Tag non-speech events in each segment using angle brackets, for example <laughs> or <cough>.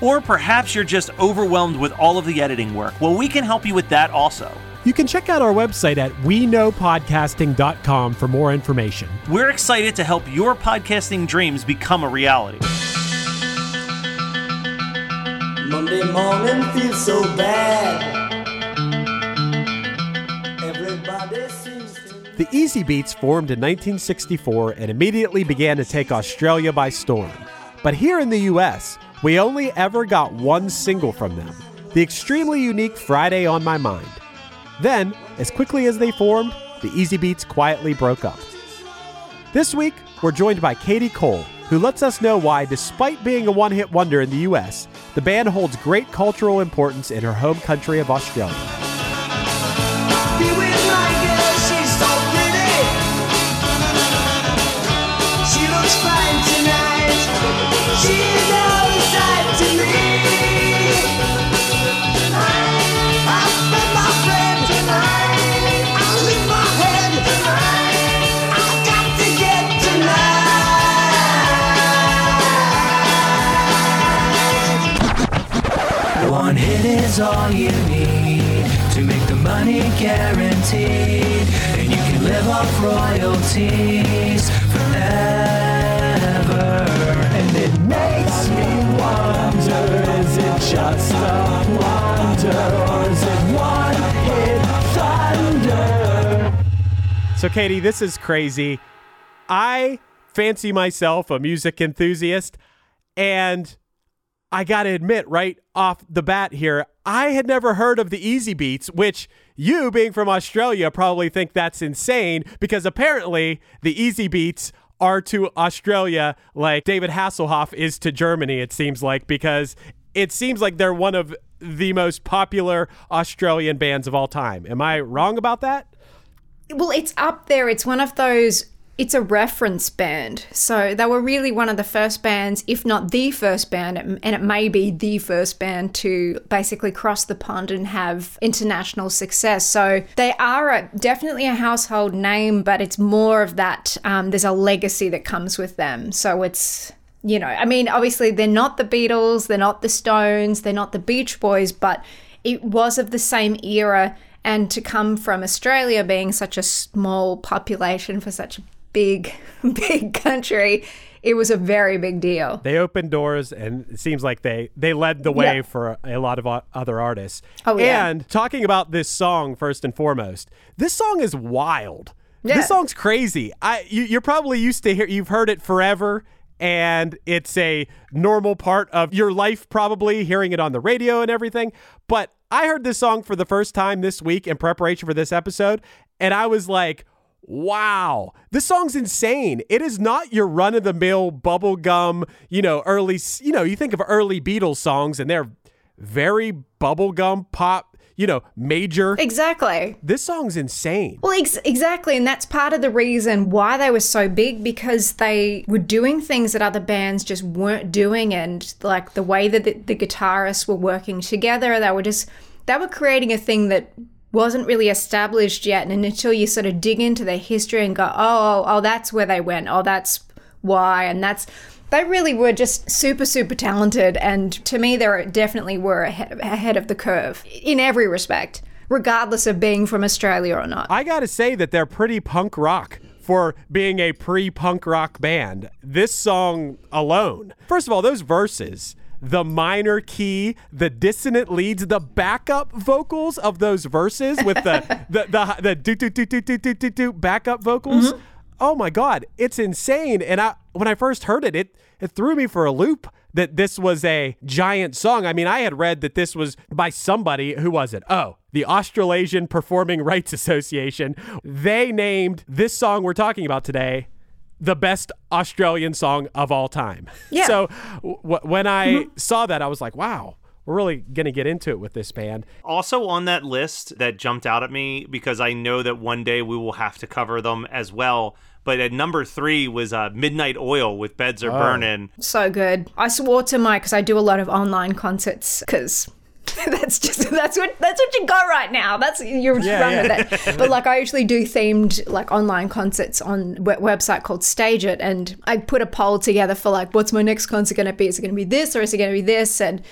Or perhaps you're just overwhelmed with all of the editing work. Well, we can help you with that also. You can check out our website at weknowpodcasting.com for more information. We're excited to help your podcasting dreams become a reality. Monday morning feels so bad. Everybody seems to. The Easybeats formed in 1964 and immediately began to take Australia by storm. But here in the US, we only ever got one single from them the extremely unique Friday on My Mind. Then, as quickly as they formed, the Easybeats quietly broke up. This week, we're joined by Katie Cole, who lets us know why, despite being a one hit wonder in the US, the band holds great cultural importance in her home country of Australia. Hit is all you need to make the money guaranteed, and you can live off royalties forever. And it makes me wonder: is it just a wonder, or is it one hit thunder? So, Katie, this is crazy. I fancy myself a music enthusiast, and I got to admit, right off the bat here, I had never heard of the Easybeats, which you, being from Australia, probably think that's insane because apparently the Easybeats are to Australia like David Hasselhoff is to Germany, it seems like, because it seems like they're one of the most popular Australian bands of all time. Am I wrong about that? Well, it's up there. It's one of those. It's a reference band. So they were really one of the first bands, if not the first band, and it may be the first band to basically cross the pond and have international success. So they are a, definitely a household name, but it's more of that. Um, there's a legacy that comes with them. So it's you know, I mean, obviously they're not the Beatles, they're not the Stones, they're not the Beach Boys, but it was of the same era. And to come from Australia being such a small population for such a big, <laughs> big country, it was a very big deal. They opened doors, and it seems like they they led the way Yeah. for a, lot of other artists. Oh, yeah. And talking about this song first and foremost, this song is wild. Yeah. This song's crazy. I you, you're probably used to hear you've heard it forever. And it's a normal part of your life, probably hearing it on the radio and everything. But I heard this song for the first time this week in preparation for this episode, and I was like, Wow, this song's insane. It is not your run of the mill bubblegum, you know, early, you know, you think of early Beatles songs and they're very bubblegum pop, you know, major. Exactly. This song's insane. Well, ex- exactly. And that's part of the reason why they were so big because they were doing things that other bands just weren't doing. And like the way that the, the guitarists were working together, they were just, they were creating a thing that wasn't really established yet. And until you sort of dig into their history and go, oh, oh, oh, that's where they went. Oh, that's why. And that's, they really were just super, super talented. And to me, they definitely were ahead, ahead of the curve in every respect, regardless of being from Australia or not. I gotta say that they're pretty punk rock for being a pre-punk rock band. This song alone. First of all, those verses, the minor key, the dissonant leads, the backup vocals of those verses with the <laughs> the the the do do do do do do do do backup vocals. Mm-hmm. Oh my god, it's insane. And I when I first heard it, it it threw me for a loop that this was a giant song. I mean, I had read that this was by somebody who was it? Oh, the Australasian Performing Rights Association. They named this song we're talking about today the best Australian song of all time. Yeah. So w- when I saw that, I was like, wow, we're really going to get into it with this band. Also on that list that jumped out at me because I know that one day we will have to cover them as well. But at number three was uh, Midnight Oil with Beds Are Burning. So good. I swore to Mike because I do a lot of online concerts because <laughs> that's just that's what that's what you got right now. That's you're Yeah, run yeah. with it. <laughs> But like I usually do themed like online concerts on a website called Stage It, and I put a poll together for like what's my next concert going to be? Is it going to be this or is it going to be this? And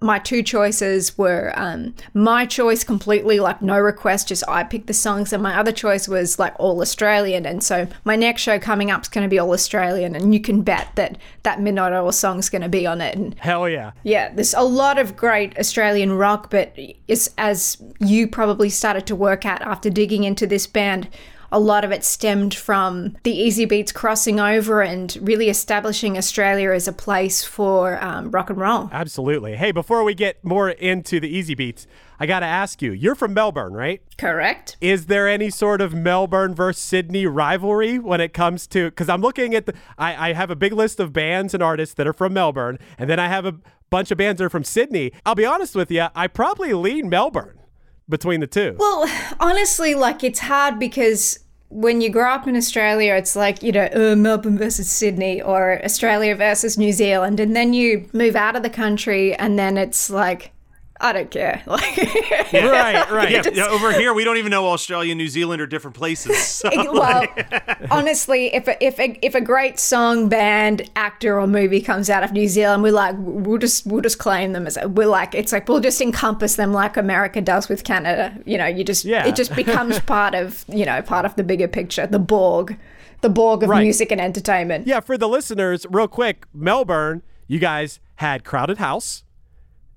my two choices were um, my choice completely like no request just i picked the songs and my other choice was like all australian and so my next show coming up is going to be all australian and you can bet that that midnight oil song's going to be on it and Hell yeah. yeah, there's a lot of great Australian rock, but it's as you probably started to work out after digging into this band. A lot of it stemmed from the Easybeats crossing over and really establishing Australia as a place for um, rock and roll. Absolutely. Hey, before we get more into the Easybeats, I got to ask you, you're from Melbourne, right? Correct? Is there any sort of Melbourne versus Sydney rivalry when it comes to? Because I'm looking at the, I, I have a big list of bands and artists that are from Melbourne, and then I have a bunch of bands that are from Sydney. I'll be honest with you, I probably lean Melbourne between the two. Well, honestly, like it's hard because when you grow up in Australia, it's like, you know, uh, Melbourne versus Sydney or Australia versus New Zealand. And then you move out of the country and then it's like, I don't care. <laughs> Like, right, <laughs> right. Yeah, yeah, over here we don't even know Australia and New Zealand are different places. <laughs> So, well, honestly, if a, if a, if a great song, band, actor, or movie comes out of New Zealand, we're like, we'll just we'll just claim them as we're like, it's like we'll just encompass them like America does with Canada. You know, you just Yeah. it just becomes part of you know part of the bigger picture, the Borg, the Borg of Right. music and entertainment. Yeah, for the listeners, real quick, Melbourne, you guys had Crowded House,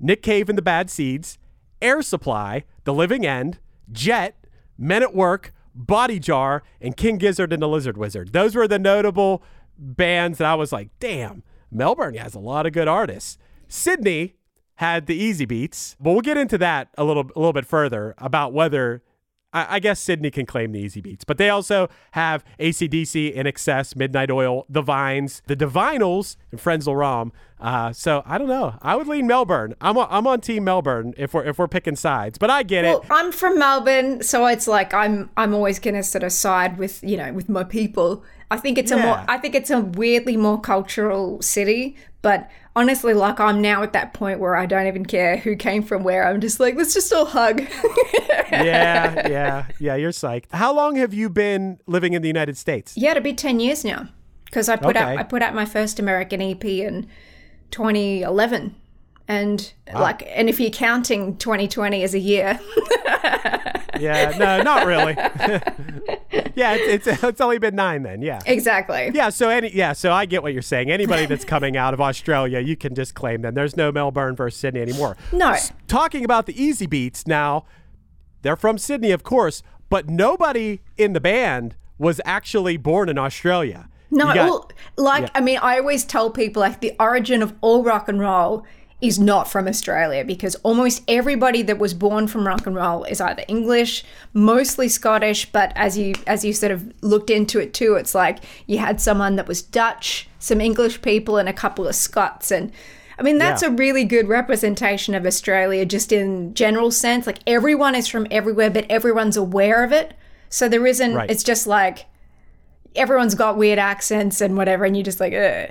Nick Cave and the Bad Seeds, Air Supply, The Living End, Jet, Men at Work, Body Jar, and King Gizzard and the Lizard Wizard. Those were the notable bands that I was like, damn, Melbourne has a lot of good artists. Sydney had the Easybeats, but we'll get into that a little a little bit further about whether I, I guess Sydney can claim the Easybeats, but they also have ACDC, INXS, Midnight Oil, The Vines, The Divinyls, and Frenzal Rhomb. Uh, so I don't know. I would lean Melbourne. I'm on, I'm on Team Melbourne if we're if we're picking sides, but I get Well, it. I'm from Melbourne, so it's like I'm I'm always gonna sort of side with you know with my people. I think it's a more I think it's a weirdly more cultural city, but honestly, like I'm now at that point where I don't even care who came from where. I'm just like let's just all hug. <laughs> yeah, yeah, yeah. You're psyched. How long have you been living in the United States? yeah, it'll be ten years now because I put out Okay. I put out my first American EP in 2011. And like, and if you're counting 2020 as a year, <laughs> Yeah, no, not really. <laughs> yeah, it's, it's <laughs> it's only been nine then. Yeah. exactly. Yeah, so any yeah, so I get what you're saying. Anybody that's coming out of Australia, you can just claim them. There's no Melbourne versus Sydney anymore. No. Talking about the Easybeats now, they're from Sydney, of course, but nobody in the band was actually born in Australia. No, got- well, like yeah. I mean, I always tell people like the origin of all rock and roll is not from Australia because almost everybody that was born from rock and roll is either English, mostly Scottish, but as you as you sort of looked into it too, it's like you had someone that was Dutch, some English people, and a couple of Scots and. I mean, that's Yeah. a really good representation of Australia just in general sense. Like everyone is from everywhere, but everyone's aware of it. So there isn't, Right. it's just like, everyone's got weird accents and whatever, and you're just like, Ugh.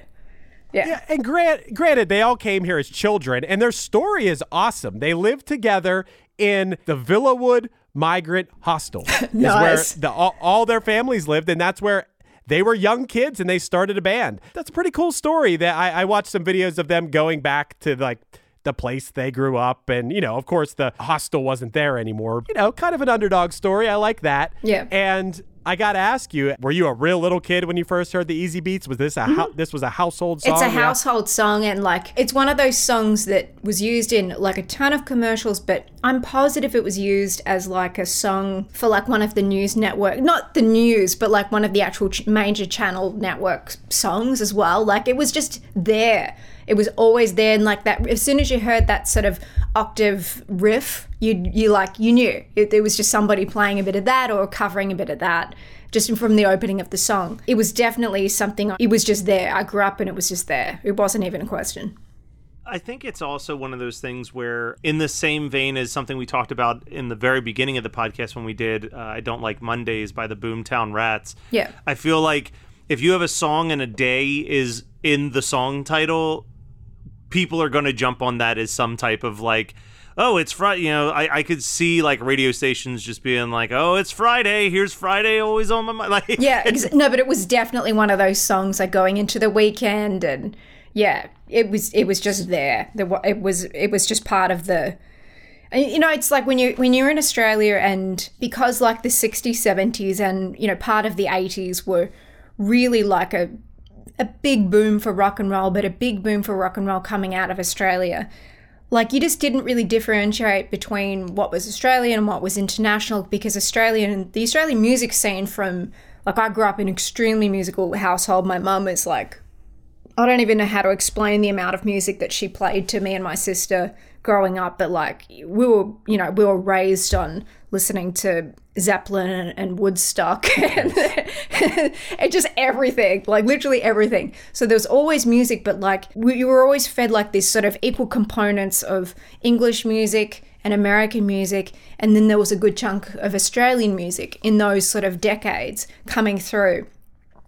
Yeah, and grant, granted, they all came here as children, and their story is awesome. They lived together in the Villawood migrant hostel. <laughs> Is where the, all, all their families lived, and that's where they were young kids and they started a band. That's a pretty cool story. That I, I watched some videos of them going back to like the place they grew up, and you know, of course, the hostel wasn't there anymore. You know, kind of an underdog story. I like that. Yeah. And I got to ask you, were you a real little kid when you first heard the Easybeats? Was this a hou- this was a household song? Mm-hmm. It's a Yeah. household song, and like it's one of those songs that was used in like a ton of commercials. But I'm positive it was used as like a song for like one of the news network, not the news, but like one of the actual ch- major channel network songs as well. Like it was just there. It was always there, and like that. As soon as you heard that sort of octave riff, you you like you knew it, it was just somebody playing a bit of that or covering a bit of that just from the opening of the song. It was definitely something, it was just there. I grew up and it was just there. It wasn't even a question. I think it's also one of those things where, in the same vein as something we talked about in the very beginning of the podcast when we did uh, I Don't Like Mondays by the Boomtown Rats. Yeah. I feel like if you have a song and a day is in the song title, people are going to jump on that as some type of like, oh, it's Friday. You know, I, I could see like radio stations just being like, oh, it's Friday. Here's Friday always on my mind. <laughs> Like, Yeah, ex- no, but it was definitely one of those songs like going into the weekend and yeah, it was it was just there. Wa- it was it was just part of the you know, it's like when you when you're in Australia and because like the 60s, 70s and you know part of the 80s were really like a a big boom for rock and roll, but a big boom for rock and roll coming out of Australia. Like you just didn't really differentiate between what was Australian and what was international because Australian the Australian music scene from like I grew up in an extremely musical household. My mum is like I don't even know how to explain the amount of music that she played to me and my sister growing up, but like we were, you know, we were raised on listening to Zeppelin and, Woodstock <laughs> and, <laughs> and just everything, like literally everything. So there was always music, but like we you were always fed like this sort of equal components of English music and American music, and then there was a good chunk of Australian music in those sort of decades coming through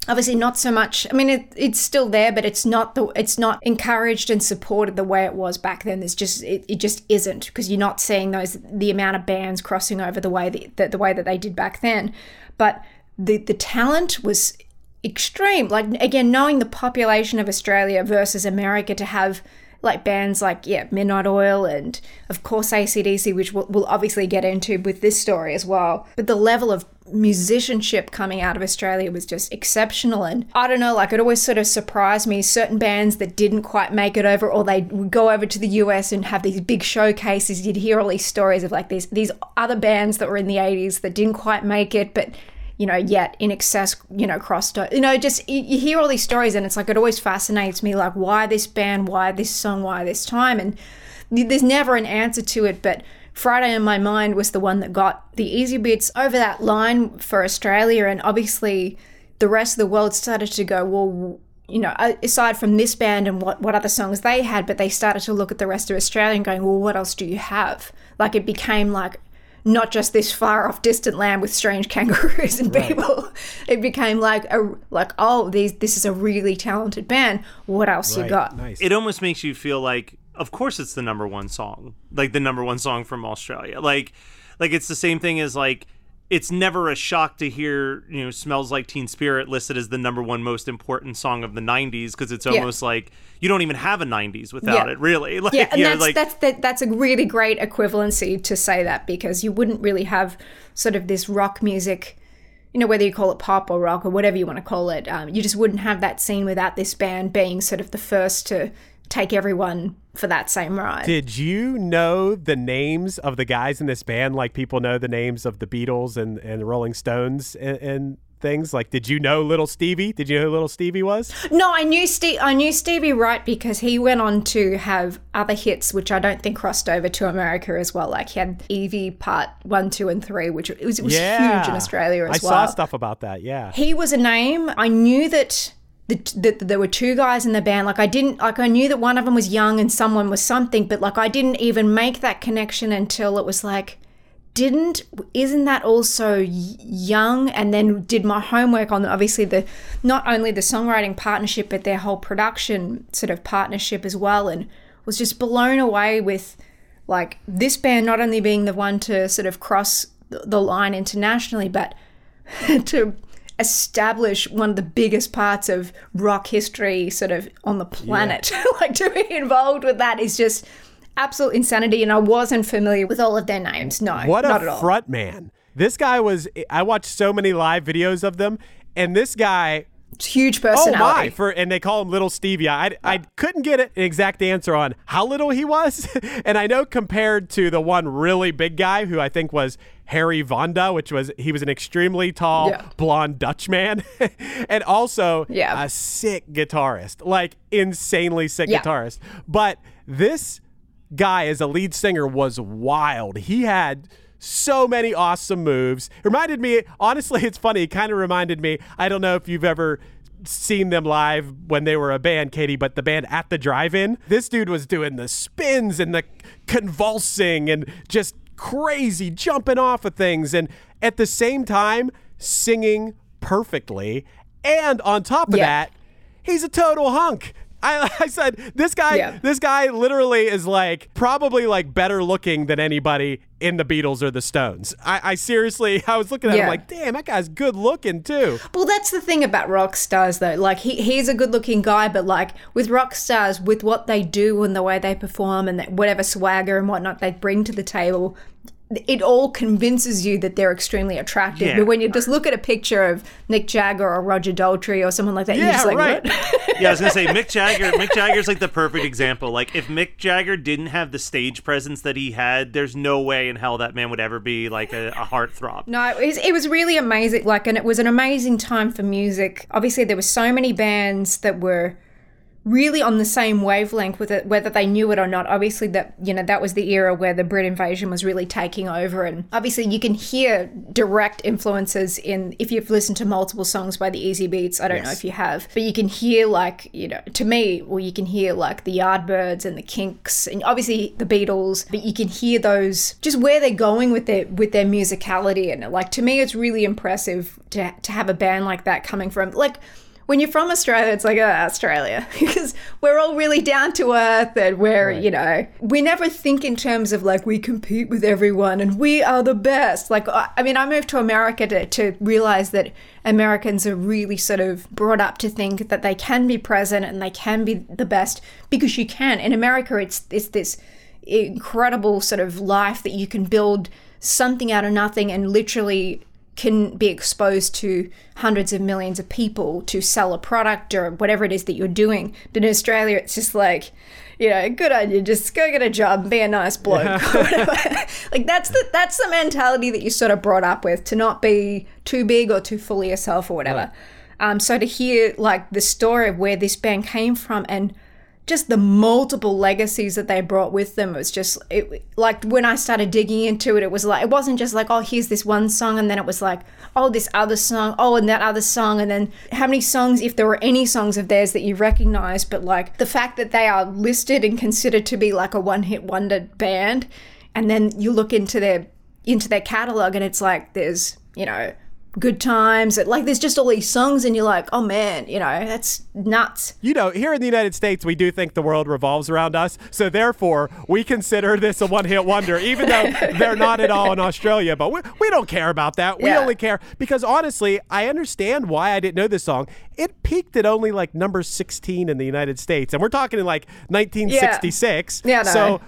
obviously not so much i mean it, it's still there but it's not the it's not encouraged and supported the way it was back then. There's just it, it just isn't because you're not seeing those the amount of bands crossing over the way that, the, the way that they did back then. But the the talent was extreme. Like again knowing the population of australia versus america to have like bands like yeah midnight oil and of course acdc which we'll, we'll obviously get into with this story as well. But the level of musicianship coming out of australia was just exceptional. And i don't know like it always sort of surprised me certain bands that didn't quite make it over or they would go over to the us and have these big showcases. You'd hear all these stories of like these these other bands that were in the 80s that didn't quite make it but you know, yet INXS, you know, crossed, you know, just you, hear all these stories and it's like it always fascinates me, like why this band, why this song, why this time, and there's never an answer to it. But Friday in my mind was the one that got the Easybeats over that line for Australia, and obviously the rest of the world started to go, well, you know, aside from this band and what, what other songs they had, but they started to look at the rest of Australia and going, well, what else do you have? Like it became like not just this far off distant land with strange kangaroos and people. It became like a like oh these this is a really talented band. What else you got? Nice. it almost makes you feel like of course it's the number one song like the number one song from australia like like it's the same thing as like it's never a shock to hear you know smells like teen spirit listed as the number one most important song of the 90s because it's almost like you don't even have a 90s without Yeah. it really <laughs> like Yeah, and you know, that's like that's that, that's a really great equivalency to say that because you wouldn't really have sort of this rock music, you know, whether you call it pop or rock or whatever you want to call it. Um, you just wouldn't have that scene without this band being sort of the first to take everyone for that same ride. Did you know the names of the guys in this band like people know the names of the Beatles and, and the Rolling Stones and, and things? Like, did you know Little Stevie? Did you know who Little Stevie was? No, I knew Steve. I knew Stevie Wright because he went on to have other hits, which I don't think crossed over to America as well. Like he had Evie Part One, Two, and Three, which it was, it was yeah. huge in Australia as I well. I saw stuff about that. Yeah. he was a name. I knew that the, that there were two guys in the band. Like I didn't like I knew that one of them was young and someone was something, but like I didn't even make that connection until it was like didn't isn't that also young and then did my homework on obviously the not only the songwriting partnership but their whole production sort of partnership as well and was just blown away with like this band not only being the one to sort of cross the, the line internationally, but <laughs> to establish one of the biggest parts of rock history sort of on the planet <laughs> like to be involved with that is just absolute insanity and i wasn't familiar with all of their names no What not a at all front man. This guy was I watched so many live videos of them and this guy huge personality. Oh my! For and they call him Little Stevie. I, I couldn't get an exact answer on how little he was, <laughs> and I know compared to the one really big guy who I think was Harry Vanda, which was he was an extremely tall Yeah. blonde Dutch man, <laughs> and also Yeah. a sick guitarist, like insanely sick Yeah. guitarist. But this guy as a lead singer was wild. He had so many awesome moves. It reminded me, honestly, it's funny. It kind of reminded me. I don't know if you've ever seen them live when they were a band, Katie, but the band at the drive-in. This dude was doing the spins and the convulsing and just crazy jumping off of things and at the same time singing perfectly. And on top of Yeah. that, he's a total hunk. I, <laughs> I said this guy Yeah. this guy literally is like probably like better looking than anybody in the Beatles or the Stones. I, I seriously <laughs> I was looking at him like, damn, that guy's good looking too. Well, that's the thing about rock stars, though. Like, he, he's a good looking guy, but like with rock stars, with what they do and the way they perform and that whatever swagger and whatnot they bring to the table, it all convinces you that they're extremely attractive. Yeah. But when you just look at a picture of Mick Jagger or Roger Daltrey or someone like that, you're Yeah, just like, right. what? <laughs> Yeah, I was gonna say Mick <laughs> Jagger. Mick Jagger's like the perfect example. Like if Mick Jagger didn't have the stage presence that he had, there's no way in hell that man would ever be like a, a heartthrob. No, it was, it was really amazing. Like, and it was an amazing time for music. Obviously, there were so many bands that were really on the same wavelength with it, whether they knew it or not. Obviously, that you know that was the era where the Brit invasion was really taking over, and obviously you can hear direct influences in if you've listened to multiple songs by the Easybeats. I don't know if you have, but you can hear like you know to me, well, you can hear like the Yardbirds and the Kinks, and obviously the Beatles, but you can hear those just where they're going with their with their musicality, and like to me, it's really impressive to to have a band like that coming from like when you're from Australia, it's like, oh, Australia, <laughs> because we're all really down to earth and we're, you know, we never think in terms of like we compete with everyone and we are the best. Like, I I mean, I moved to America to, to realize that Americans are really sort of brought up to think that they can be present and they can be the best because you can. In America, it's, it's this incredible sort of life that you can build something out of nothing and literally can be exposed to hundreds of millions of people to sell a product or whatever it is that you're doing. But in Australia, it's just like, you know, good on you. Just go get a job be a nice bloke. <laughs> whatever. like that's the that's the mentality that you sort of brought up with to not be too big or too full of yourself or whatever. Um, so to hear like the story of where this band came from and just the multiple legacies that they brought with them it was just it, like when i started digging into it it was like it wasn't just like oh here's this one song and then it was like oh this other song oh and that other song and then how many songs if there were any songs of theirs that you recognize but like the fact that they are listed and considered to be like a one hit wonder band and then you look into their into their catalog and it's like there's you know good times like there's just all these songs and you're like oh man you know that's nuts You know, here in the United States, we do think the world revolves around us. So therefore, we consider this a one-hit wonder, even though <laughs> they're not at all in Australia. But we, we don't care about that. We Yeah. only care because honestly, I understand why I didn't know this song. It peaked at only like number 16 in the United States, and we're talking in like 1966. Yeah, no. So.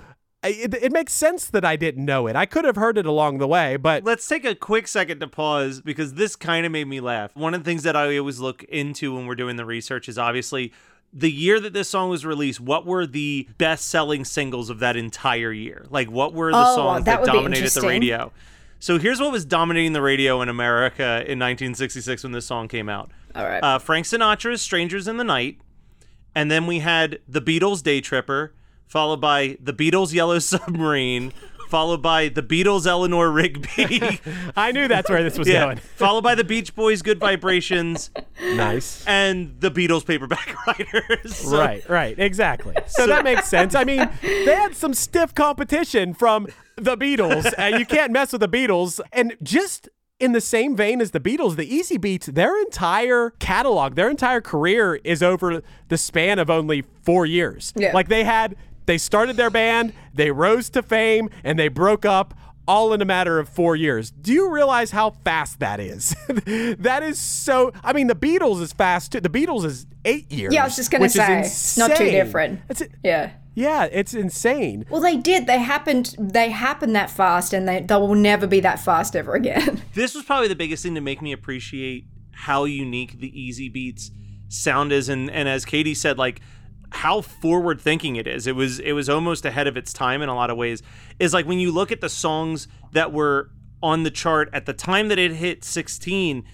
I- It, it makes sense that I didn't know it. I could have heard it along the way, but Let's take a quick second to pause because this kind of made me laugh. One of the things that I always look into when we're doing the research is obviously the year that this song was released, what were the best selling singles of that entire year? Like, what were the Oh, songs that that, dominated the radio? So here's what was dominating the radio in America in 1966 when this song came out. All right. Uh, Frank Sinatra's "Strangers in the Night," and then we had the Beatles' "Day Tripper," followed by the Beatles' "Yellow <laughs> Submarine," followed by the Beatles' "Eleanor Rigby." <laughs> I knew that's where this was yeah, going. <laughs> followed by the Beach Boys' "Good Vibrations," Nice. and the Beatles' "Paperback Writers." So- right, right, exactly. So, that makes sense. I mean, they had some stiff competition from the Beatles. Uh, you can't mess with the Beatles. And just in the same vein as the Beatles, the Easybeats, their entire catalog, their entire career is over the span of only four years. Yeah. Like they had, they started their band, they rose to fame, and they broke up all in a matter of four years. Do you realize how fast that is? <laughs> that is so. I mean, the Beatles is fast too. The Beatles is eight years. Yeah, I was just gonna which say, it's not too insane. different. It's, Yeah. yeah, it's insane. Well, they did. They happened. They happened that fast, and they they will never be that fast ever again. <laughs> this was probably the biggest thing to make me appreciate how unique the Easybeats sound is, and and as Katie said, like how forward thinking it is. It was it was almost ahead of its time in a lot of ways. Is like when you look at the songs that were on the chart at the time that it hit 16,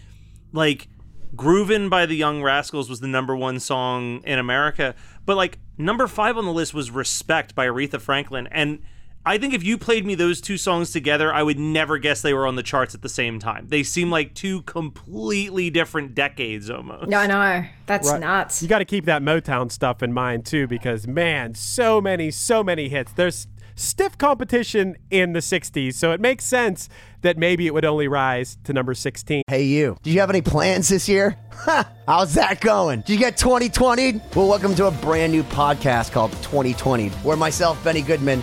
like Groovin' by the Young Rascals was the number one song in America, but like number five on the list was Respect by Aretha Franklin. And I think if you played me those two songs together, I would never guess they were on the charts at the same time. They seem like two completely different decades almost. no, no, that's nuts. You got to keep that Motown stuff in mind too, because man, so many, so many hits. There's stiff competition in the 60s, so it makes sense that maybe it would only rise to number 16. Hey, you. Do you have any plans this year? Ha! How's that going? Did you get 2020? Well, welcome to a brand new podcast called 2020, where myself, Benny Goodman,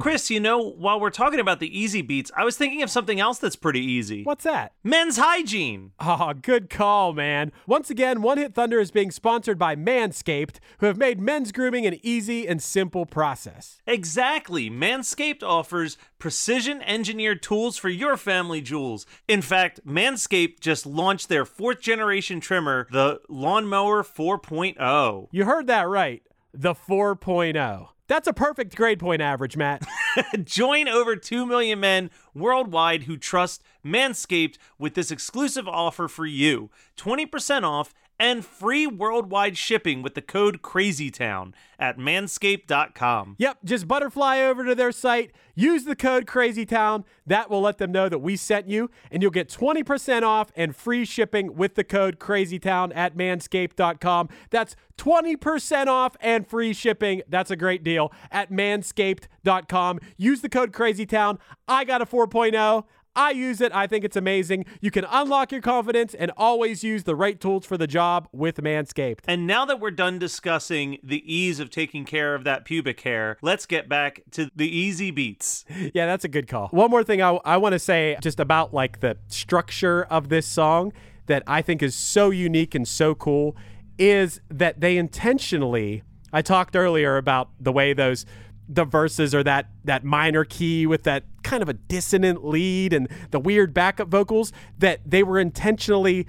Chris, you know, while we're talking about the Easybeats, I was thinking of something else that's pretty easy. What's that? Men's hygiene. Oh, good call, man. Once again, One Hit Thunder is being sponsored by Manscaped, who have made men's grooming an easy and simple process. Exactly. Manscaped offers precision engineered tools for your family jewels. In fact, Manscaped just launched their fourth generation trimmer, the Lawnmower 4.0. You heard that right. The 4.0. That's a perfect grade point average, Matt. <laughs> Join over 2 million men worldwide who trust Manscaped with this exclusive offer for you 20% off and free worldwide shipping with the code CrazyTown at manscaped.com. Yep, just butterfly over to their site, use the code CrazyTown. That will let them know that we sent you, and you'll get 20% off and free shipping with the code CrazyTown at manscaped.com. That's 20% off and free shipping. That's a great deal at manscaped.com. Use the code CrazyTown. I got a 4.0. I use it. I think it's amazing. You can unlock your confidence and always use the right tools for the job with Manscaped. And now that we're done discussing the ease of taking care of that pubic hair, let's get back to the Easybeats. Yeah, that's a good call. One more thing I, I want to say just about like the structure of this song that I think is so unique and so cool is that they intentionally I talked earlier about the way those the verses are that that minor key with that kind of a dissonant lead and the weird backup vocals that they were intentionally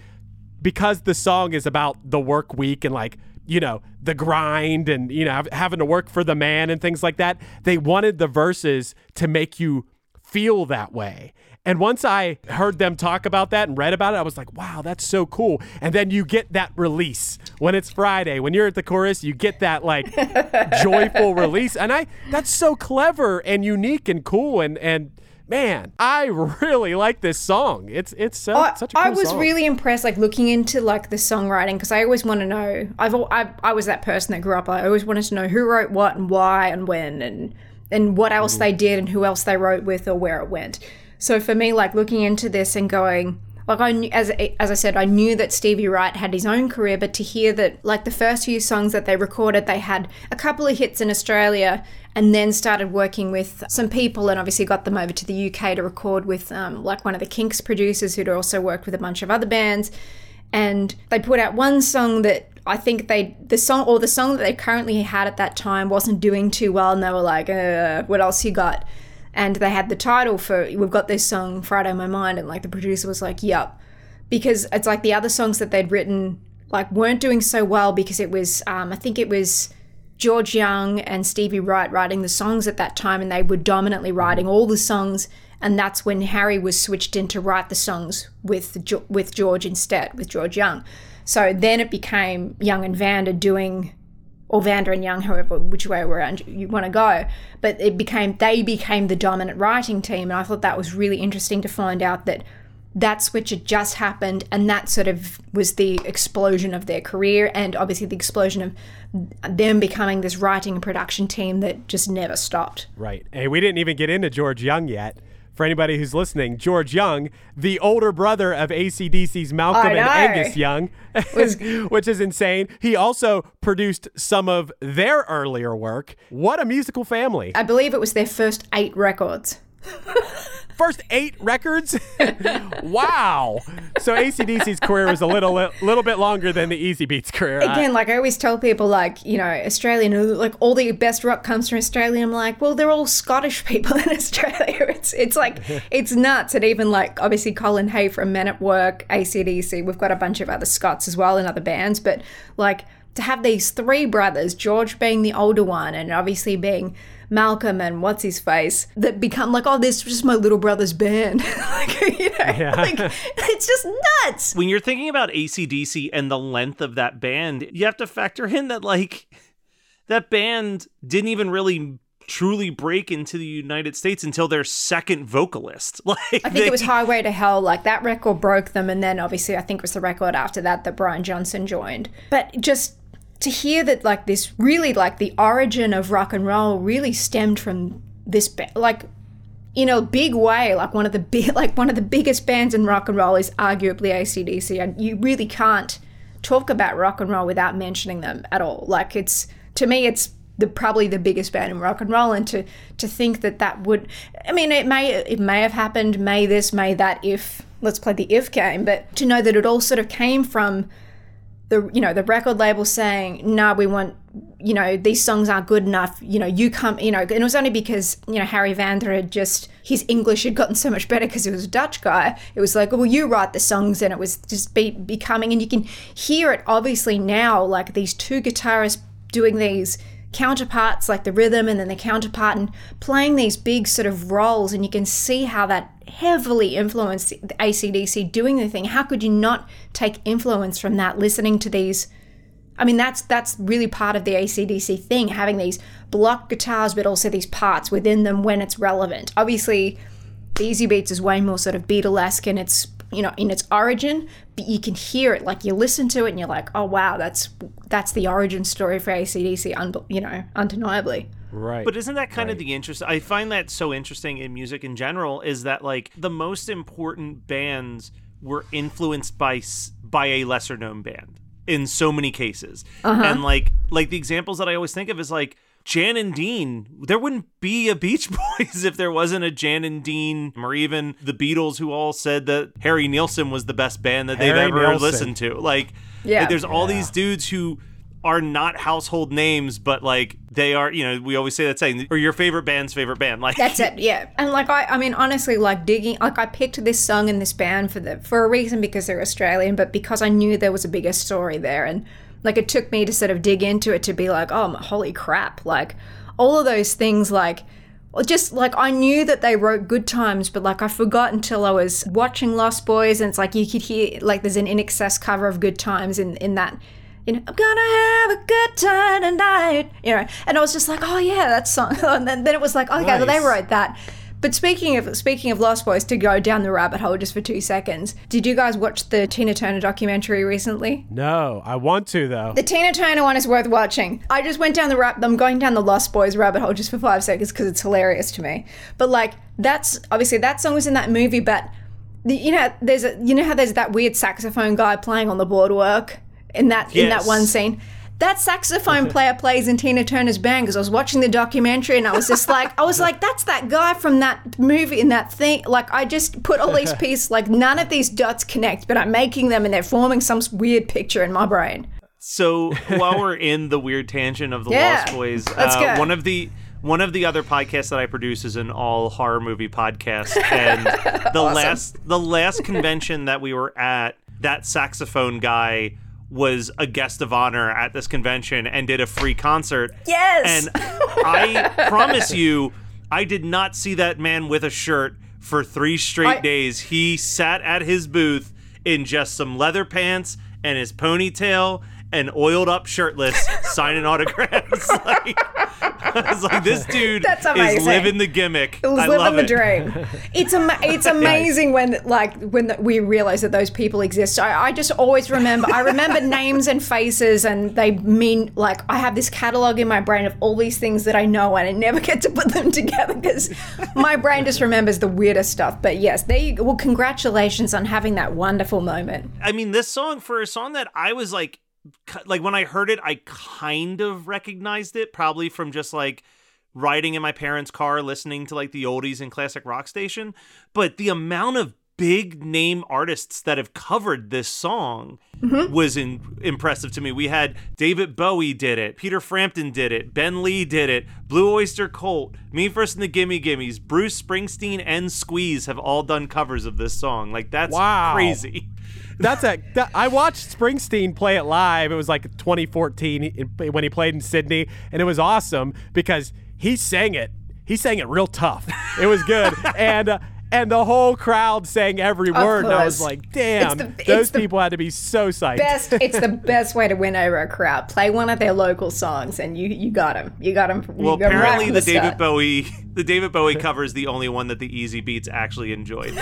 because the song is about the work week and like you know the grind and you know having to work for the man and things like that they wanted the verses to make you feel that way and once i heard them talk about that and read about it i was like wow that's so cool and then you get that release when it's friday when you're at the chorus you get that like <laughs> joyful release and i that's so clever and unique and cool and and man i really like this song it's it's so I, such a cool I was song. really impressed, like looking into like the songwriting, because I always want to know. I've I, I was that person that grew up. I always wanted to know who wrote what and why and when and and what else mm. they did and who else they wrote with or where it went. So for me, like looking into this and going, like I knew, as as I said, I knew that Stevie Wright had his own career, but to hear that like the first few songs that they recorded, they had a couple of hits in Australia, and then started working with some people, and obviously got them over to the UK to record with um, like one of the Kinks producers who'd also worked with a bunch of other bands, and they put out one song that I think they the song or the song that they currently had at that time wasn't doing too well, and they were like, uh, "What else you got?" And they had the title for we've got this song Friday My Mind and like the producer was like, "Yup." Because it's like the other songs that they'd written like weren't doing so well because it was um, I think it was George Young and Stevie Wright writing the songs at that time, and they were dominantly writing all the songs. And that's when Harry was switched in to write the songs with with George instead, with George Young. So then it became Young and Vanda doing, or Vanda and Young, however which way around you want to go. But it became they became the dominant writing team, and I thought that was really interesting to find out that that switch had just happened and that sort of was the explosion of their career and obviously the explosion of them becoming this writing and production team that just never stopped Right. Hey, we didn't even get into George Young yet. For anybody who's listening, George Young, the older brother of ACDC's Malcolm and. Angus Young, <laughs> <laughs> which is insane. He also produced some of their earlier work. What a musical family. i believe it was their first eight records <laughs> First eight records? <laughs> wow. So ACDC's career was a little little bit longer than the Easybeats career. I- again like i always tell people like you know australian like all the best rock comes from australia i'm like well they're all scottish <laughs> people in australia it's it's like <laughs> it's nuts and even like obviously colin hay from men at work acdc we've got a bunch of other scots as well in other bands but like to have these three brothers george being the older one and obviously being Malcolm and what's his face that become like, oh, this is just my little brother's band. <laughs> like, you know, <laughs> like it's just nuts. when you're thinking about ACDC and the length of that band, you have to factor in that like that band didn't even really truly break into the United States until their second vocalist. <laughs> Like I think it was Highway to Hell. Like that record broke them, and then obviously I think it was the record after that that Brian Johnson joined. But just to hear that, like this, really like the origin of rock and roll really stemmed from this, ba- like in a big way. Like one of the big, <laughs> like one of the biggest bands in rock and roll is arguably ACDC, and you really can't talk about rock and roll without mentioning them at all. Like it's to me, it's the probably the biggest band in rock and roll, and to to think that that would, I mean, it may it may have happened, may this, may that, if let's play the if game, but to know that it all sort of came from the you know the record label saying no we want you know these songs aren't good enough. You know you come you know and it was only because you know harry vanda had just his english had gotten so much better because he was a dutch guy. It was like well you write the songs and it was just be, becoming and you can hear it obviously now like these two guitarists doing these counterparts like the rhythm and then the counterpart and playing these big sort of roles and you can see how that heavily influenced the ACDC doing the thing. How could you not take influence from that listening to these I mean that's that's really part of the ACDC thing having these block guitars but also these parts within them when it's relevant. Obviously the Easybeats is way more sort of Beatlesque and its you know in its origin, but you can hear it like you listen to it and you're like, oh wow, that's that's the origin story for ACDC, un- you know, undeniably. Right. But isn't that kind of the interest? I find that so interesting in music in general is that like the most important bands were influenced by by a lesser known band in so many cases. Uh-huh. And like like the examples that I always think of is like Jan and Dean. There wouldn't be a Beach <laughs> Boys if there wasn't a Jan and Dean, or even the Beatles, who all said that Harry Nilsson was the best band that they've ever Nilsson. listened to. Like, Yeah. like, there's all these dudes who are not household names, but like they are. You know, we always say that saying, or your favorite band's favorite band. Like That's it, yeah. <laughs> And like I, I mean, honestly, like digging, like I picked this song and this band for the for a reason because they're Australian, but because I knew there was a bigger story there, and like it took me to sort of dig into it to be like, oh, holy crap! Like all of those things, like just like I knew that they wrote good times, but like I forgot until I was watching Lost Boys, and it's like you could hear like there's an INXS cover of Good Times in in that. You know, I'm gonna have a good time tonight. You know, and I was just like, oh yeah, that song. <laughs> And then, then it was like, oh, okay, well they wrote that. But speaking of speaking of Lost Boys, to go down the rabbit hole just for two seconds, did you guys watch the Tina Turner documentary recently? no, I want to though. The Tina Turner one is worth watching. I just went down the rap. I'm going down the Lost Boys rabbit hole just for five seconds because it's hilarious to me. But like, that's obviously that song was in that movie, but the, you know, there's a you know how there's that weird saxophone guy playing on the boardwalk in that in that one scene. That saxophone player plays in Tina Turner's band because I was watching the documentary and I was just like, I was <laughs> like, that's that guy from that movie in that thing. Like, I just put all these <laughs> pieces, like, none of these dots connect, but I'm making them and they're forming some weird picture in my brain. So while we're in the weird tangent of the Yeah, Lost Boys, uh, one of the one of the other podcasts that I produce is an all horror movie podcast, <laughs> and the last the last convention that we were at, that saxophone guy was a guest of honor at this convention and did a free concert. Yes. And <laughs> I promise you, I did not see that man with a shirt for three straight I- days. He sat at his booth in just some leather pants and his ponytail and oiled up shirtless signing autographs. <laughs> like, I was like, this dude That's is living the gimmick. It was I living love the it. dream. It's ama- it's <laughs> amazing when like when the, we realize that those people exist. I, I just always remember. I remember <laughs> names and faces, and they mean like I have this catalog in my brain of all these things that I know, and I never get to put them together because my brain just remembers the weirdest stuff. But yes, there you go. Well, congratulations on having that wonderful moment. I mean, this song for a song that I was like, like when I heard it, I kind of recognized it, probably from just like riding in my parents' car, listening to like the oldies and classic rock station. But the amount of big name artists that have covered this song was in, impressive to me. We had David Bowie did it, Peter Frampton did it, Ben Lee did it, Blue Oyster Cult, Me First and the Gimme Gimmes, Bruce Springsteen and Squeeze have all done covers of this song. Like that's Wow. crazy. <laughs> That's a. That, I watched Springsteen play it live. It was like 2014 when he played in Sydney, and it was awesome because he sang it. He sang it real tough. It was good, <laughs> and uh, and the whole crowd sang every word. And I was like, damn, the- those people had to be so psyched. Best. It's the <laughs> best way to win over a crowd. Play one of their local songs, and you you got them. You got them. Well, you got 'em right apparently the, the David. Bowie, <laughs> the David Bowie <laughs> cover is the only one that the Easybeats actually enjoyed.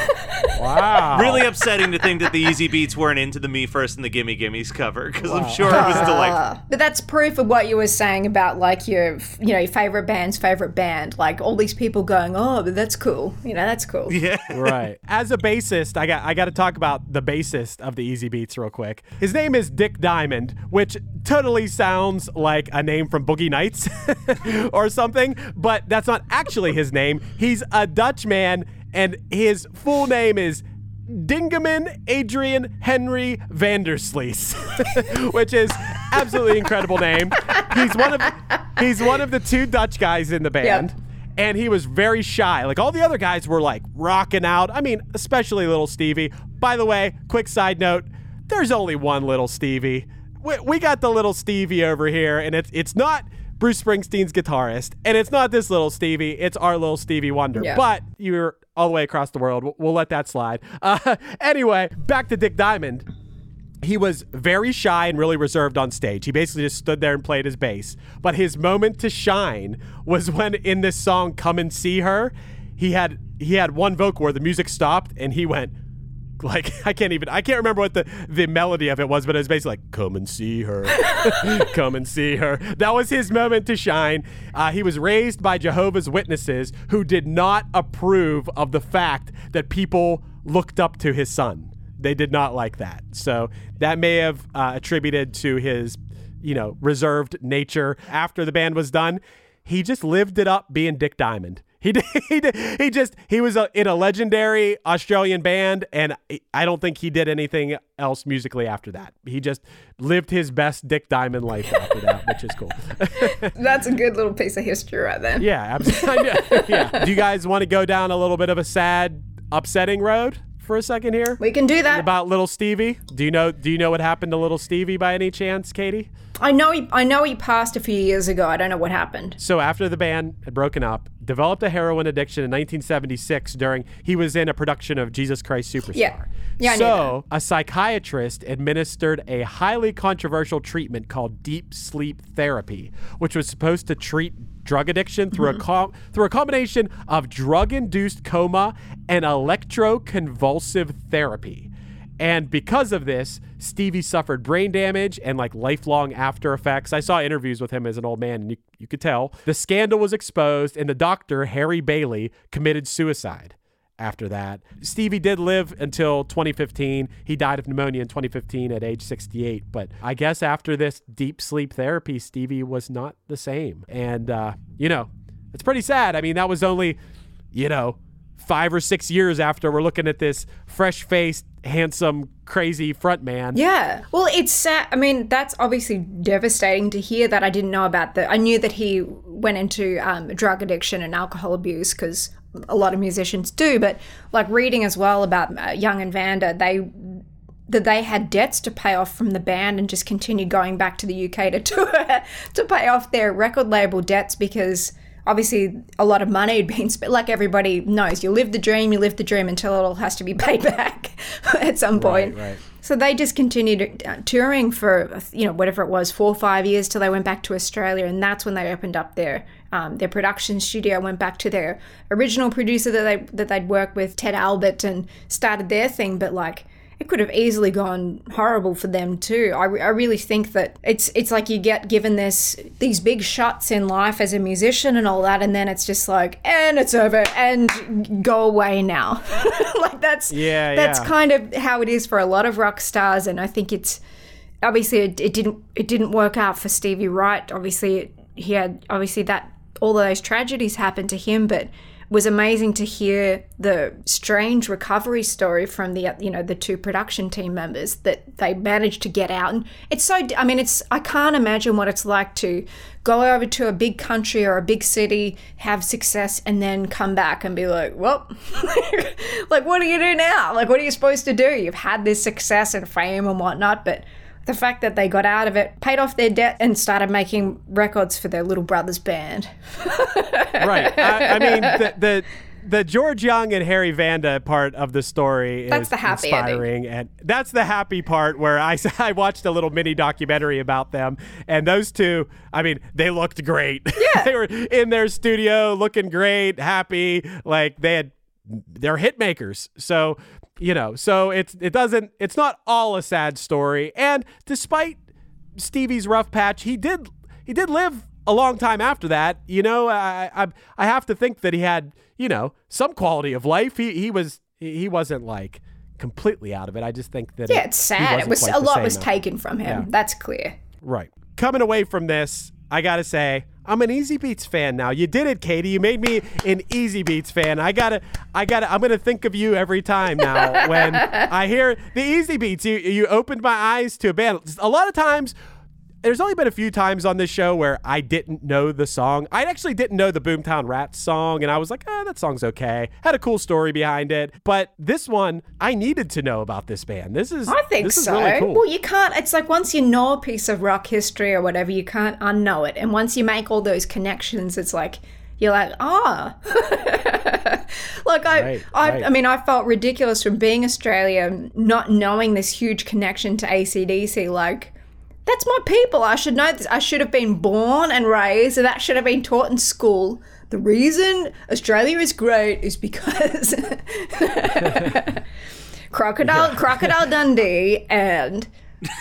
wow. really upsetting to think that the Easybeats weren't into the Me First and the Gimme Gimmes cover because I'm sure it was delightful. Ah. But that's proof of what you were saying about like your, you know, your favorite band's favorite band. Like all these people going, oh, but that's cool. You know, that's cool. <laughs> Yeah, right. As a bassist, I got I got to talk about the bassist of the Easybeats real quick. His name is Dick Diamonde, which totally sounds like a name from Boogie Nights <laughs> or something, but that's not actually his name. He's a Dutch man, and his full name is Dingeman Adrian Henry Vanderslees, <laughs> which is absolutely incredible name. He's one of he's one of the two Dutch guys in the band. And he was very shy. Like all the other guys were like rocking out. I mean, especially little Stevie. By the way, quick side note, there's only one little Stevie. We, we got the little Stevie over here, and it's it's not Bruce Springsteen's guitarist, and it's not this little Stevie. It's our little Stevie Wonder. Yeah. But you're all the way across the world. We'll, we'll let that slide. Uh, <laughs> anyway, back to Dick Diamonde. He was very shy and really reserved on stage. He basically just stood there and played his bass. But his moment to shine was <laughs> when in this song "Come and See Her," he had he had one vocal where the music stopped and he went like <laughs> I can't even I can't remember what the the melody of it was, but it was basically like "Come and see her, <laughs> come and see her." That was his moment to shine. Uh, he was raised by Jehovah's Witnesses who did not approve of the fact that people looked up to his son. They did not like that, so that may have uh, attributed to his you know reserved nature. After the band was done, he just lived it up being Dick Diamonde. <laughs> He did, he did, he just he was a, in a legendary Australian band, and I don't think he did anything else musically after that. He just lived his best Dick Diamonde life after that, which is cool. <laughs> That's a good little piece of history right there. yeah, absolutely. <laughs> yeah. Do you guys want to go down a little bit of a sad, upsetting road for a second here? We can do that. About little Stevie. Do you know? Do you know what happened to little Stevie by any chance, Katie? I know he I know he passed a few years ago. I don't know what happened. So after the band had broken up, developed a heroin addiction in 1976 during he was in a production of Jesus Christ Superstar. Yeah. Yeah, so a psychiatrist administered a highly controversial treatment called deep sleep therapy, which was supposed to treat drug addiction through Mm-hmm. a com- through a combination of drug-induced coma and electroconvulsive therapy. And because of this, Stevie suffered brain damage and like lifelong after effects. I saw interviews with him as an old man, and you, you could tell. The scandal was exposed, and the doctor, Harry Bailey, committed suicide after that. Stevie did live until 2015. He died of pneumonia in 2015 at age 68. But I guess after this deep sleep therapy, Stevie was not the same. And, uh, you know, it's pretty sad. I mean, that was only, you know, five or six years after we're looking at this fresh faced, handsome, crazy front man. Yeah. Well, it's sad. I mean, that's obviously devastating to hear that I didn't know about that. I knew that he went into um, drug addiction and alcohol abuse because a lot of musicians do, but like reading as well about uh, Young and Vanda, they that they had debts to pay off from the band and just continued going back to the UK to <laughs> tour to pay off their record label debts because obviously a lot of money had been spent. Like everybody knows, you live the dream, you live the dream until it all has to be <laughs> paid back at some point. right. So they just continued uh, touring for you know whatever it was, four or five years till they went back to Australia, and that's when they opened up their um, their production studio. Went back to their original producer that they that they'd worked with, Ted Albert, and started their thing. But like it could have easily gone horrible for them too. I, I really think that it's it's like you get given this these big shots in life as a musician and all that, and then it's just like and it's over and go away now. <laughs> like that's Yeah, that's yeah. kind of how it is for a lot of rock stars, and I think it's obviously it, it didn't it didn't work out for Stevie Wright. Obviously, it, he had obviously that all those tragedies happened to him, but it was amazing to hear the strange recovery story from the you know the two production team members that they managed to get out. And it's so i mean it's i can't imagine what it's like to go over to a big country or a big city have success and then come back and be like well <laughs> like what do you do now? Like what are you supposed to do? You've had this success and fame and whatnot but the fact that they got out of it, paid off their debt, and started making records for their little brother's band. <laughs> right. I, I mean, the, the the George Young and Harry Vanda part of the story That's is the happy inspiring, and that's the happy part where I <laughs> I watched a little mini documentary about them, and those two, I mean, they looked great. <laughs> Yeah, they were in their studio looking great, happy, like they had they're hit makers. So you know, so it's it doesn't it's not all a sad story, and despite Stevie's rough patch, he did he did live a long time after that. You know, I I, I have to think that he had you know some quality of life. He he was he wasn't like completely out of it. I just think that Yeah, it- it's sad. It was a lot was taken from him. Yeah. That's clear. Right. Coming away from this, I gotta say, I'm an Easybeats fan now. You did it, Katie. You made me an Easybeats fan. I gotta, I gotta, I'm gonna think of you every time now when <laughs> I hear the Easybeats. You, you opened my eyes to a band. A lot of times, there's only been a few times on this show where I didn't know the song. I actually didn't know the Boomtown Rats song, and I was like, ah, that song's okay. Had a cool story behind it. But this one, I needed to know about this band. This is, I think this so. Is really cool. Well, you can't. It's like once you know a piece of rock history or whatever, you can't unknow it. And once you make all those connections, it's like you're like, ah. <laughs> like I, Right, I, right. I mean, I felt ridiculous from being Australia, not knowing this huge connection to ACDC. Like. That's my people. I should know this. I should have been born and raised, and that should have been taught in school. The reason Australia is great is because <laughs> <laughs> Crocodile Crocodile Dundee and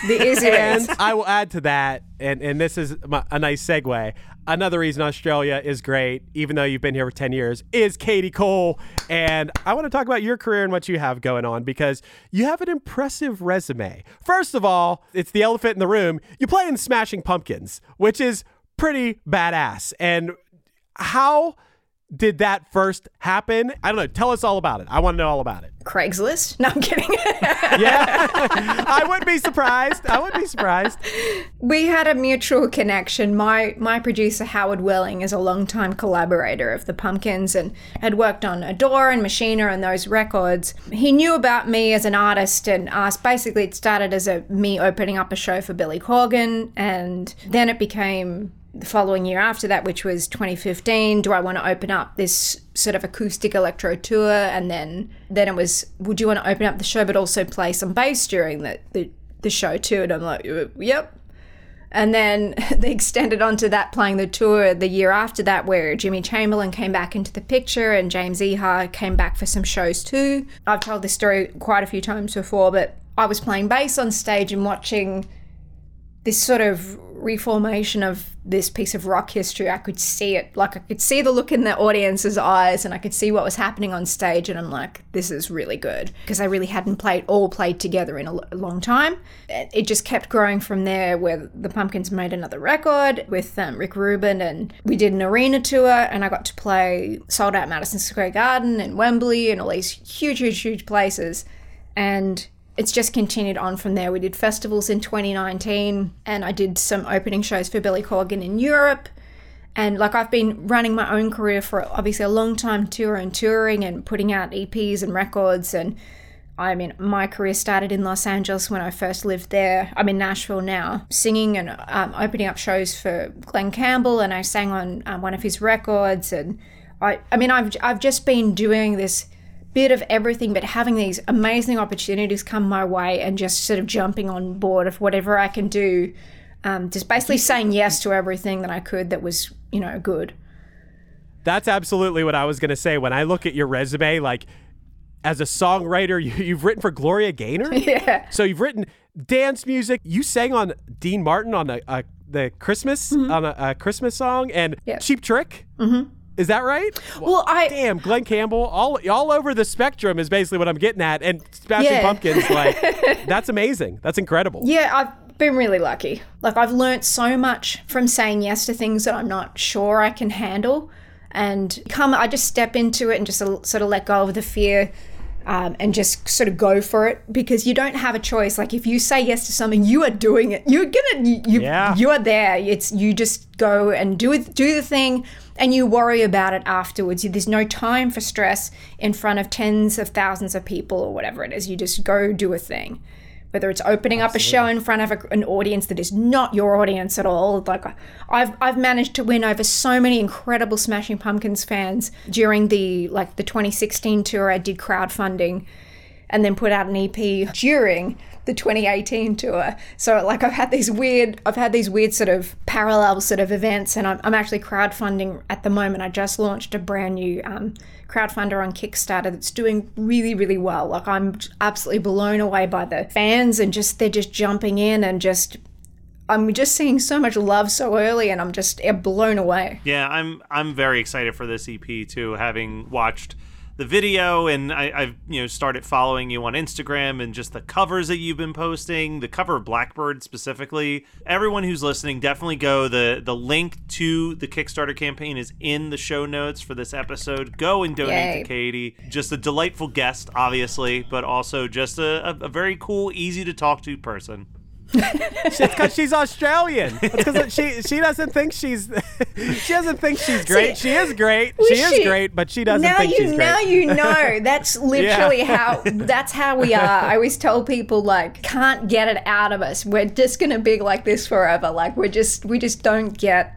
the <laughs> Izzy and I will add to that, and, and this is my, a nice segue. Another reason Australia is great, even though you've been here for 10 years, is Katie Cole. And I want to talk about your career and what you have going on because you have an impressive resume. First of all, it's the elephant in the room. You play in Smashing Pumpkins, which is pretty badass. And how did that first happen? I don't know. Tell us all about it. I want to know all about it. Craigslist. No, I'm kidding. <laughs> Yeah. I wouldn't be surprised. I wouldn't be surprised. we had a mutual connection. My my producer Howard Willing is a longtime collaborator of the Pumpkins and had worked on Adore and Machina and those records. He knew about me as an artist and asked. Basically, it started as a me opening up a show for Billy Corgan, and then it became the following year after that, which was 2015. Do I want to open up this sort of acoustic electro tour? And then then it was, would you want to open up the show but also play some bass during the the, the show too? And I'm like, uh, yep. And then <laughs> they extended onto that playing the tour the year after that, where Jimmy Chamberlin came back into the picture and James Iha came back for some shows too. I've told this story quite a few times before, but I was playing bass on stage and watching this sort of reformation of this piece of rock history. I could see it. Like I could see the look in the audience's eyes and I could see what was happening on stage and I'm like, this is really good. Because I really hadn't played all played together in a, long time. It it just kept growing from there where the Pumpkins made another record with um, Rick Rubin and we did an arena tour and I got to play sold out Madison Square Garden and Wembley and all these huge, huge, huge places. And it's just continued on from there. We did festivals in 2019, and I did some opening shows for Billy Corgan in Europe. And like I've been running my own career for obviously a long time, tour and touring and putting out EPs and records. And I mean, my career started in Los Angeles when I first lived there. I'm in Nashville now, singing and um, opening up shows for Glen Campbell, and I sang on um, one of his records. And I, I mean, I've I've just been doing this bit of everything, but having these amazing opportunities come my way and just sort of jumping on board of whatever I can do. Um, just basically saying yes to everything that I could that was, you know, good. That's absolutely what I was going to say. When I look at your resume, like as a songwriter, <laughs> you, you've written for Gloria Gaynor. <laughs> Yeah. So you've written dance music. You sang on Dean Martin on a, a the Christmas on a, a Christmas song and Yeah. Cheap Trick. Mm-hmm. Is that right? Well, I Damn, Glen Campbell, all all over the spectrum is basically what I'm getting at. And Smashing Yeah. Pumpkins, <laughs> like that's amazing. That's incredible. Yeah, I've been really lucky. Like I've learnt so much from saying yes to things that I'm not sure I can handle, and come I just step into it and just sort of let go of the fear. Um, and just sort of go for it because you don't have a choice. Like if you say yes to something, you are doing it. You're gonna you you, Yeah. you are there. It's you just go and do it, do the thing, and you worry about it afterwards. There's no time for stress in front of tens of thousands of people or whatever it is. You just go do a thing whether it's opening up a show in front of a, an audience that is not your audience at all. Like I've I've managed to win over so many incredible Smashing Pumpkins fans during the like the 2016 tour. I did crowdfunding, and then put out an EP during the 2018 tour. So like I've had these weird I've had these weird sort of parallel sort of events, and I'm, I'm actually crowdfunding at the moment. I just launched a brand new um, crowdfunder on Kickstarter that's doing really really well. Like I'm absolutely blown away by the fans and just they're just jumping in and just. I'm just seeing so much love so early, and I'm just blown away. Yeah, I'm I'm very excited for this EP too, having watched the video and I, I've you know started following you on Instagram and just the covers that you've been posting, the cover of Blackbird specifically. Everyone who's listening, definitely go. the The link to the Kickstarter campaign is in the show notes for this episode. Go and donate Yay. to Katie. Just a delightful guest, obviously, but also just a, a, a very cool, easy to talk to person. It's because she's Australian. Because she she doesn't think she's <laughs> she doesn't think she's great. she is great. Well, She is she- great, but she doesn't now think you she's great. now you know <laughs> that's literally Yeah. how <laughs> that's how we are i always tell people like can't get it out of us we're just gonna be like this forever like we're just we just don't get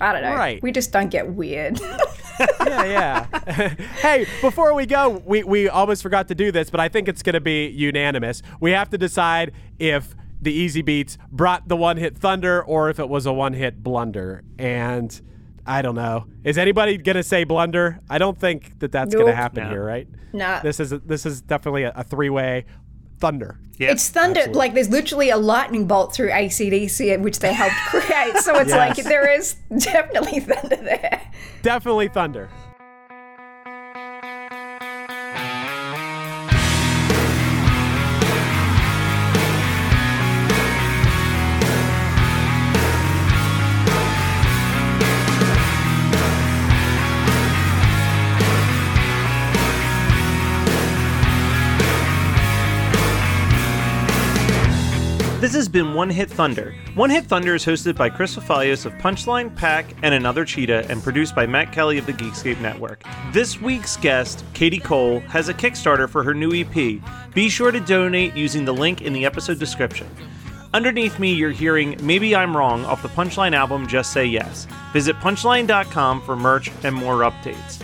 i don't know Right. we just don't get weird yeah, yeah. hey, before we go, we, we almost forgot to do this, but I think it's going to be unanimous. We have to decide if the Easybeats brought the one hit thunder or if it was a one hit blunder. And I don't know. Is anybody going to say blunder? I don't think that that's going to happen No. here, right? Nah. This is this is definitely a, a three way thunder. Yeah. it's thunder like there's literally a lightning bolt through acdc which they helped <laughs> create so it's Yes. like there is definitely <laughs> thunder there Definitely thunder. This has been One Hit Thunder. One Hit Thunder is hosted by Chris Fafalios of Punchline, Pack, and Another Cheetah, and produced by Matt Kelly of the Geekscape Network. This week's guest, Katie Cole, has a Kickstarter for her new EP. Be sure to donate using the link in the episode description. Underneath me, you're hearing Maybe I'm Wrong off the Punchline album Just Say Yes. Visit punchline.com for merch and more updates.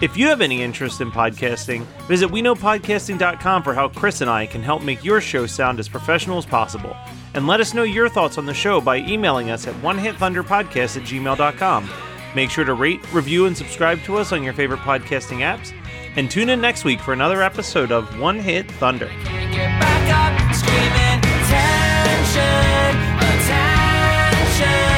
If you have any interest in podcasting, visit WeKnowPodcasting.com for how Chris and I can help make your show sound as professional as possible. And let us know your thoughts on the show by emailing us at OneHitThunderPodcast at gmail.com. Make sure to rate, review, and subscribe to us on your favorite podcasting apps. And tune in next week for another episode of One Hit Thunder. Attention, attention.